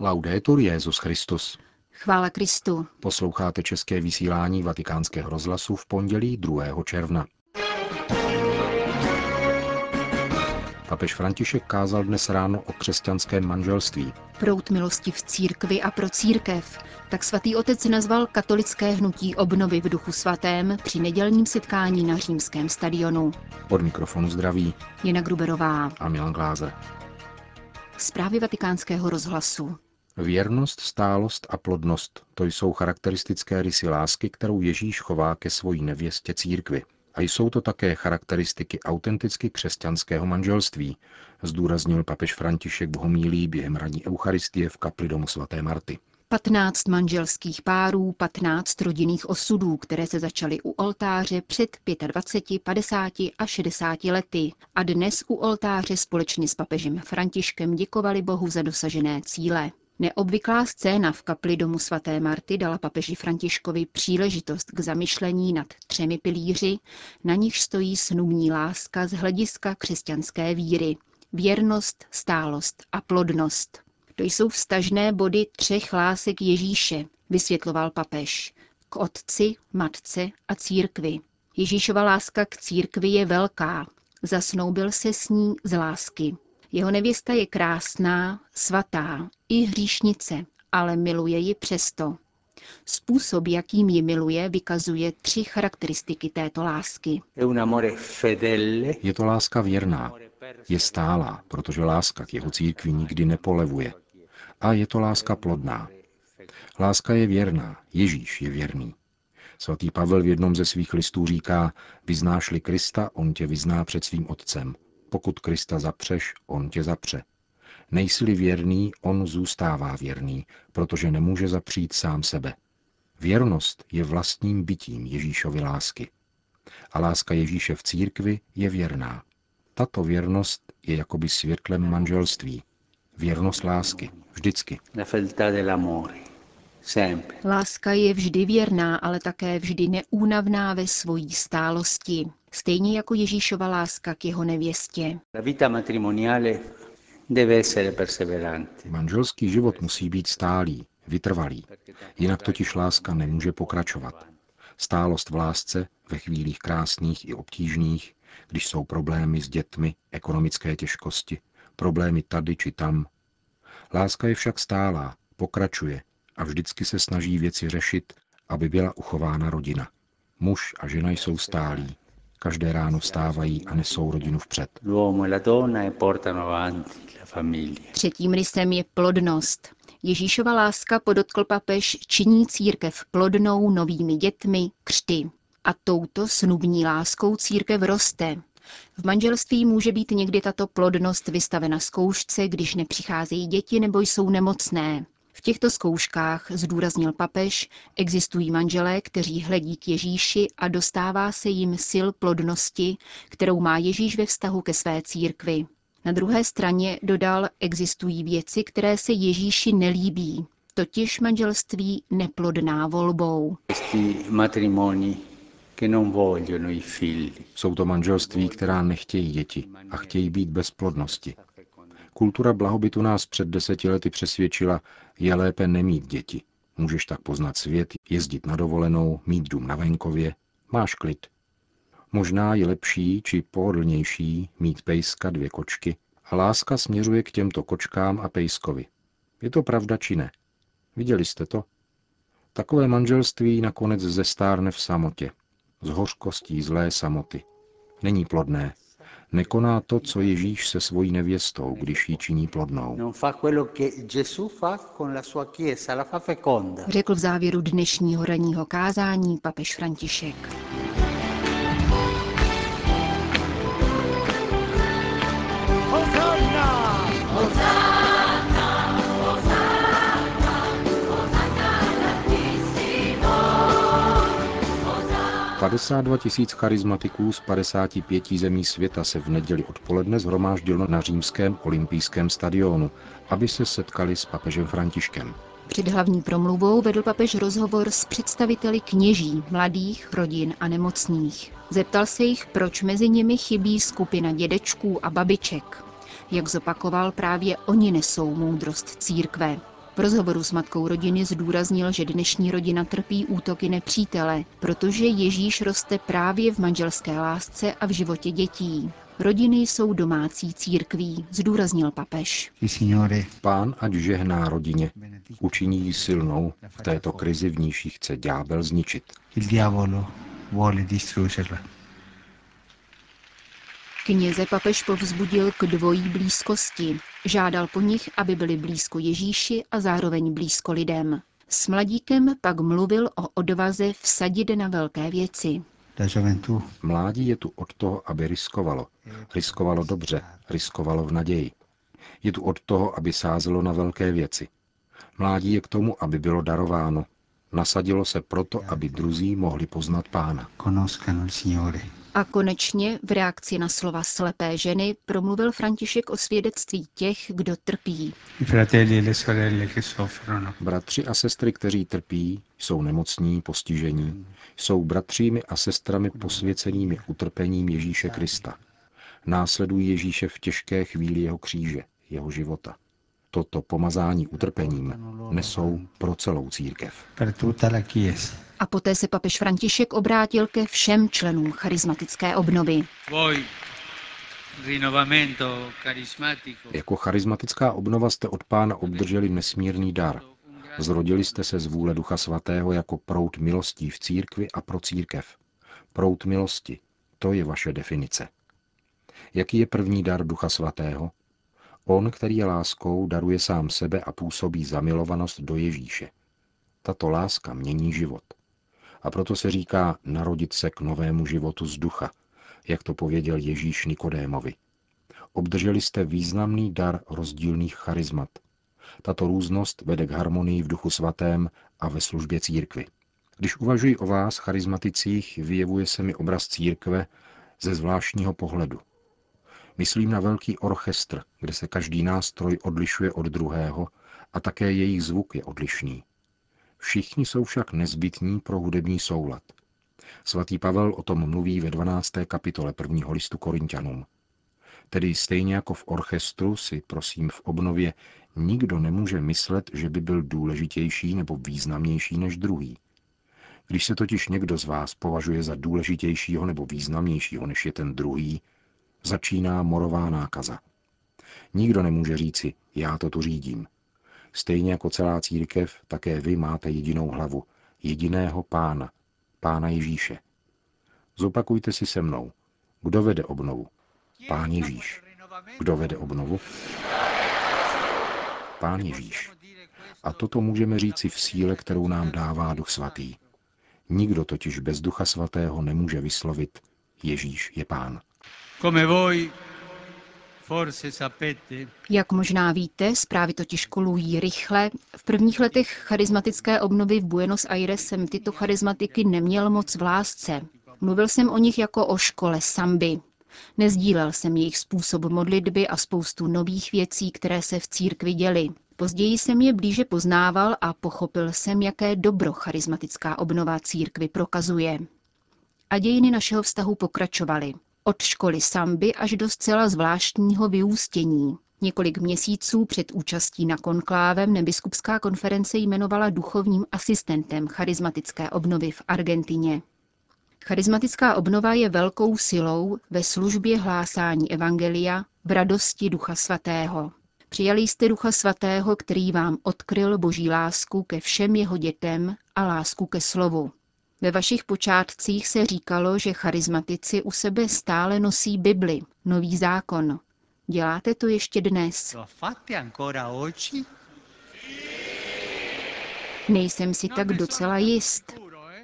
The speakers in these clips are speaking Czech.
Laudetur Jezus Christus. Chvála Kristu. Posloucháte české vysílání Vatikánského rozhlasu v pondělí 2. června. Papež František kázal dnes ráno o křesťanském manželství. Prout milosti v církvi a pro církev. Tak svatý otec nazval katolické hnutí obnovy v duchu svatém při nedělním setkání na římském stadionu. Od mikrofonu zdraví Jana Gruberová. a Milan Glázer. Zprávy vatikánského rozhlasu. Věrnost, stálost a plodnost, to jsou charakteristické rysy lásky, kterou Ježíš chová ke svojí nevěstě církvi. A jsou to také charakteristiky autenticky křesťanského manželství, zdůraznil papež František v homílí během radní Eucharistie v kapli domu svaté Marty. 15 manželských párů, 15 rodinných osudů, které se začaly u oltáře před 25, 50 a 60 lety a dnes u oltáře společně s papežem Františkem děkovali Bohu za dosažené cíle. Neobvyklá scéna v kapli domu svaté Marty dala papeži Františkovi příležitost k zamyšlení nad třemi pilíři, na nich stojí snubní láska z hlediska křesťanské víry. Věrnost, stálost a plodnost. To jsou vstažné body třech lásek Ježíše, vysvětloval papež. K otci, matce a církvi. Ježíšova láska k církvi je velká. Zasnoubil se s ní z lásky. Jeho nevěsta je krásná, svatá, i hříšnice, ale miluje ji přesto. Způsob, jakým ji miluje, vykazuje tři charakteristiky této lásky. Je to láska věrná, je stálá, protože láska k jeho církvi nikdy nepolevuje. A je to láska plodná. Láska je věrná, Ježíš je věrný. Svatý Pavel v jednom ze svých listů říká, vyznáš-li Krista, on tě vyzná před svým otcem. Pokud Krista zapřeš, on tě zapře. Nejsi-li věrný, on zůstává věrný, protože nemůže zapřít sám sebe. Věrnost je vlastním bytím Ježíšovy lásky. A láska Ježíše v církvi je věrná. Tato věrnost je jakoby světlem manželství. Věrnost lásky. Vždycky. Láska je vždy věrná, ale také vždy neúnavná ve svojí stálosti. Stejně jako Ježíšova láska k jeho nevěstě. Manželský život musí být stálý, vytrvalý. Jinak totiž láska nemůže pokračovat. Stálost v lásce ve chvílích krásných i obtížných, když jsou problémy s dětmi, ekonomické těžkosti, problémy tady či tam. Láska je však stálá, pokračuje a vždycky se snaží věci řešit, aby byla uchována rodina. Muž a žena jsou stálí. Každé ráno vstávají a nesou rodinu vpřed. Třetím rysem je plodnost. Ježíšova láska, podotkl papež, činí církev plodnou novými dětmi, křty. A touto snubní láskou církev roste. V manželství může být někdy tato plodnost vystavena zkoušce, když nepřicházejí děti nebo jsou nemocné. V těchto zkouškách, zdůraznil papež, existují manželé, kteří hledí k Ježíši a dostává se jim sil plodnosti, kterou má Ježíš ve vztahu ke své církvi. Na druhé straně dodal, existují věci, které se Ježíši nelíbí, totiž manželství neplodná volbou. Jsou to manželství, která nechtějí děti a chtějí být bez plodnosti. Kultura blahobytu nás před deseti lety přesvědčila, je lépe nemít děti. Můžeš tak poznat svět, jezdit na dovolenou, mít dům na venkově, máš klid. Možná je lepší či pohodlnější mít pejska, dvě kočky a láska směřuje k těmto kočkám a pejskovi. Je to pravda či ne? Viděli jste to? Takové manželství nakonec zestárne v samotě, z hořkostí zlé samoty. Není plodné, nekoná to, co Ježíš se svojí nevěstou, když ji činí plodnou. Řekl v závěru dnešního ranního kázání papež František. Hosanna! Hosanna! 52 tisíc charizmatiků z 55 zemí světa se v neděli odpoledne zhromáždilo na římském olympijském stadionu, aby se setkali s papežem Františkem. Před hlavní promluvou vedl papež rozhovor s představiteli kněží, mladých, rodin a nemocných. Zeptal se jich, proč mezi nimi chybí skupina dědečků a babiček. Jak zopakoval, právě oni nesou moudrost církve. V rozhovoru s matkou rodiny zdůraznil, že dnešní rodina trpí útoky nepřítele, protože Ježíš roste právě v manželské lásce a v životě dětí. Rodiny jsou domácí církví, zdůraznil papež. Pán ať žehná rodině, učiní ji silnou v této krizi, v níž chce ďábel zničit. Kněze papež povzbudil k dvojí blízkosti. Žádal po nich, aby byli blízko Ježíši a zároveň blízko lidem. S mladíkem pak mluvil o odvaze vsadit na velké věci. Mládí je tu od toho, aby riskovalo. Riskovalo dobře, riskovalo v naději. Je tu od toho, aby sázelo na velké věci. Mládí je k tomu, aby bylo darováno. Nasadilo se proto, aby druzí mohli poznat pána. A konečně v reakci na slova slepé ženy promluvil František o svědectví těch, kdo trpí. Bratři a sestry, kteří trpí, jsou nemocní, postižení, jsou bratřími a sestrami posvěcenými utrpením Ježíše Krista. Následují Ježíše v těžké chvíli jeho kříže, jeho života. Toto pomazání utrpením nesou pro celou církev. A poté se papež František obrátil ke všem členům charismatické obnovy. Jako charismatická obnova jste od pána obdrželi nesmírný dar. Zrodili jste se z vůle Ducha Svatého jako prout milostí v církvi a pro církev. Prout milosti, to je vaše definice. Jaký je první dar Ducha Svatého? On, který je láskou, daruje sám sebe a působí zamilovanost do Ježíše. Tato láska mění život. A proto se říká narodit se k novému životu z ducha, jak to pověděl Ježíš Nikodémovi. Obdrželi jste významný dar rozdílných charizmat. Tato různost vede k harmonii v duchu svatém a ve službě církvy. Když uvažuji o vás, charizmaticích, vyjevuje se mi obraz církve ze zvláštního pohledu. Myslím na velký orchestr, kde se každý nástroj odlišuje od druhého a také jejich zvuk je odlišný. Všichni jsou však nezbytní pro hudební soulad. Svatý Pavel o tom mluví ve 12. kapitole prvního listu Korintianům. Tedy stejně jako v orchestru si, prosím, v obnově nikdo nemůže myslet, že by byl důležitější nebo významnější než druhý. Když se totiž někdo z vás považuje za důležitějšího nebo významnějšího než je ten druhý, začíná morová nákaza. Nikdo nemůže říci, já to tu řídím. Stejně jako celá církev, také vy máte jedinou hlavu, jediného pána, pána Ježíše. Zopakujte si se mnou, kdo vede obnovu? Pán Ježíš. Kdo vede obnovu? Pán Ježíš. A toto můžeme říci v síle, kterou nám dává Duch Svatý. Nikdo totiž bez Ducha Svatého nemůže vyslovit Ježíš je Pán. Jak možná víte, zprávy totiž kolují rychle. V prvních letech charismatické obnovy v Buenos Aires jsem tyto charismatiky neměl moc v lásce. Mluvil jsem o nich jako o škole samby. Nezdílel jsem jejich způsob modlitby a spoustu nových věcí, které se v církvi děly. Později jsem je blíže poznával a pochopil jsem, jaké dobro charismatická obnova církvy prokazuje. A dějiny našeho vztahu pokračovaly. Od školy samby až do zcela zvláštního vyústění. Několik měsíců před účastí na konklávem nebiskupská konference jmenovala duchovním asistentem charismatické obnovy v Argentině. Charismatická obnova je velkou silou ve službě hlásání evangelia v radosti Ducha Svatého. Přijali jste Ducha Svatého, který vám odkryl boží lásku ke všem jeho dětem a lásku ke slovu. Ve vašich počátcích se říkalo, že charismatici u sebe stále nosí Bibli, nový zákon. Děláte to ještě dnes? Nejsem si tak docela jist.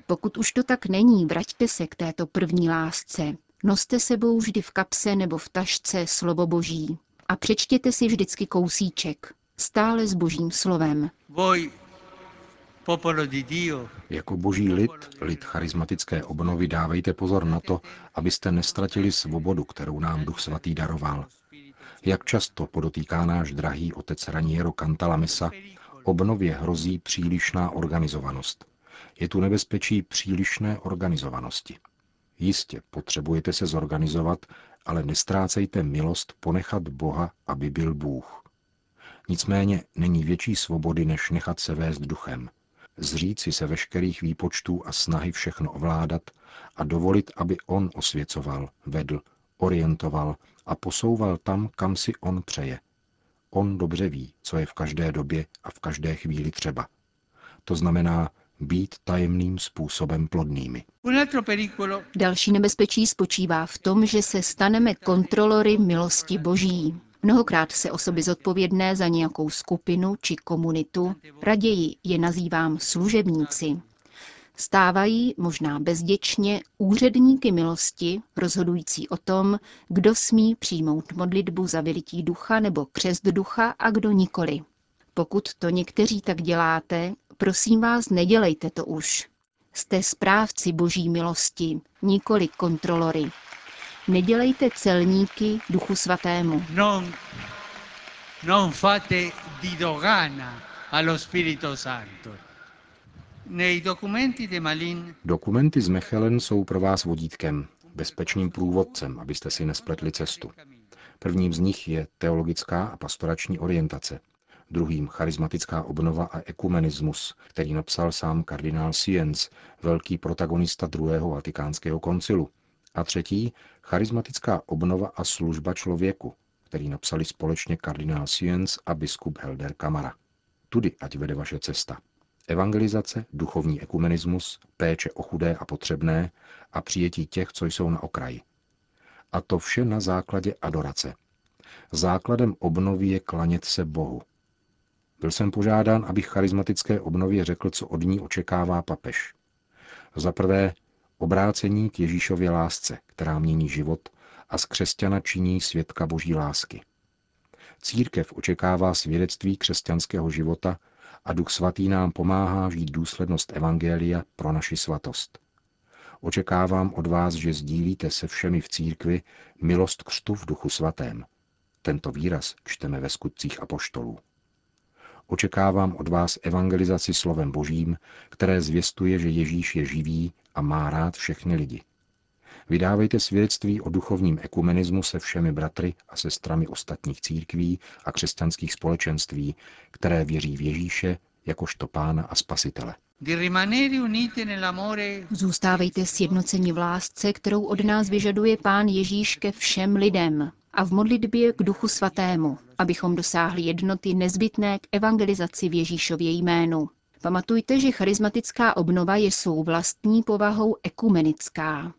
Pokud už to tak není, vraťte se k této první lásce. Noste sebou vždy v kapse nebo v tašce slovo boží. A přečtěte si vždycky kousíček. Stále s božím slovem. Jako boží lid, lid charismatické obnovy, dávejte pozor na to, abyste nestratili svobodu, kterou nám Duch Svatý daroval. Jak často podotýká náš drahý otec Raniero Cantalamessa, obnově hrozí přílišná organizovanost. Je tu nebezpečí přílišné organizovanosti. Jistě, potřebujete se zorganizovat, ale nestrácejte milost ponechat Boha, aby byl Bůh. Nicméně není větší svobody, než nechat se vést duchem. Zříci se veškerých výpočtů a snahy všechno ovládat a dovolit, aby on osvěcoval, vedl, orientoval a posouval tam, kam si on přeje. On dobře ví, co je v každé době a v každé chvíli třeba. To znamená být tajemným způsobem plodnými. Další nebezpečí spočívá v tom, že se staneme kontrolory milosti Boží. Mnohokrát se osoby zodpovědné za nějakou skupinu či komunitu, raději je nazývám služebníci, stávají, možná bezděčně, úředníky milosti, rozhodující o tom, kdo smí přijmout modlitbu za vylití ducha nebo křest ducha a kdo nikoli. Pokud to někteří tak děláte, prosím vás, nedělejte to už. Jste správci boží milosti, nikoli kontrolory. Nedělejte celníky duchu svatému. Non, non fate di dogana allo Spirito Santo. Dokumenty z Mechelen jsou pro vás vodítkem, bezpečným průvodcem, abyste si nespletli cestu. Prvním z nich je teologická a pastorační orientace, druhým charismatická obnova a ekumenismus, který napsal sám kardinál Sienz, velký protagonista druhého vatikánského koncilu, a třetí charismatická obnova a služba člověku, který napsali společně kardinál Sienz a biskup Helder Kamara. Tudy ať vede vaše cesta. Evangelizace, duchovní ekumenismus, péče o chudé a potřebné a přijetí těch, co jsou na okraji. A to vše na základě adorace. Základem obnovy je klanět se Bohu. Byl jsem požádán, abych charismatické obnově řekl, co od ní očekává papež. Za prvé, obrácení k Ježíšově lásce, která mění život a z křesťana činí svědka boží lásky. Církev očekává svědectví křesťanského života a Duch Svatý nám pomáhá žít důslednost Evangelia pro naši svatost. Očekávám od vás, že sdílíte se všemi v církvi milost křtu v Duchu Svatém. Tento výraz čteme ve skutcích apoštolů. Očekávám od vás evangelizaci slovem božím, které zvěstuje, že Ježíš je živý a má rád všechny lidi. Vydávejte svědectví o duchovním ekumenismu se všemi bratry a sestrami ostatních církví a křesťanských společenství, které věří v Ježíše jakožto pána a spasitele. Zůstávejte sjednoceni v lásce, kterou od nás vyžaduje Pán Ježíš ke všem lidem a v modlitbě k Duchu Svatému, abychom dosáhli jednoty nezbytné k evangelizaci v Ježíšově jménu. Pamatujte, že charismatická obnova je svou vlastní povahou ekumenická.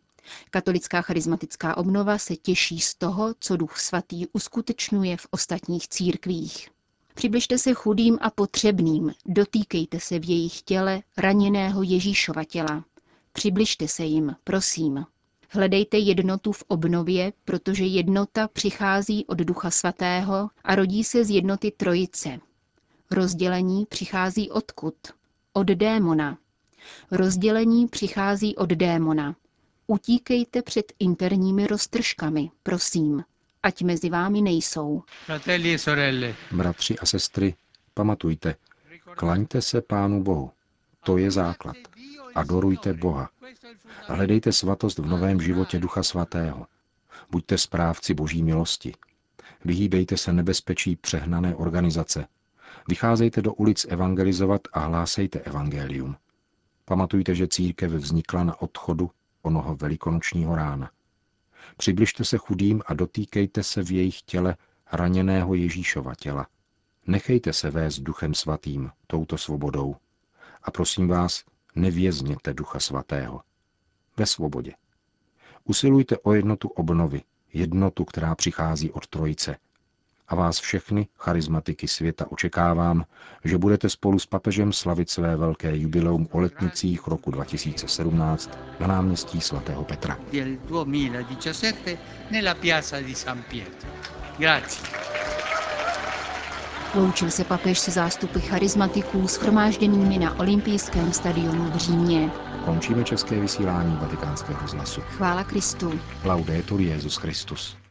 Katolická charismatická obnova se těší z toho, co Duch Svatý uskutečňuje v ostatních církvích. Přibližte se chudým a potřebným, dotýkejte se v jejich těle raněného Ježíšova těla. Přibližte se jim, prosím. Hledejte jednotu v obnově, protože jednota přichází od Ducha Svatého a rodí se z jednoty Trojice. Rozdělení přichází odkud? Od démona. Rozdělení přichází od démona. Utíkejte před interními roztržkami, prosím, ať mezi vámi nejsou. E Bratři a sestry, pamatujte, klaňte se Pánu Bohu. To je základ. Adorujte Boha. Hledejte svatost v novém životě Ducha Svatého. Buďte správci Boží milosti. Vyhýbejte se nebezpečí přehnané organizace. Vycházejte do ulic evangelizovat a hlásejte evangelium. Pamatujte, že církev vznikla na odchodu onoho velikonočního rána. Přibližte se chudým a dotýkejte se v jejich těle raněného Ježíšova těla. Nechejte se vést duchem svatým, touto svobodou. A prosím vás, nevězněte ducha svatého. Ve svobodě. Usilujte o jednotu obnovy, jednotu, která přichází od Trojice, a vás všechny, charizmatiky světa, očekávám, že budete spolu s papežem slavit své velké jubileum o letnicích roku 2017 na náměstí svatého Petra. Loučil se papež se zástupy charizmatiků schromážděnými na olympijském stadionu v Římě. Končíme české vysílání vatikánského rozhlasu. Chvála Kristu. Laudetur Jezus Christus.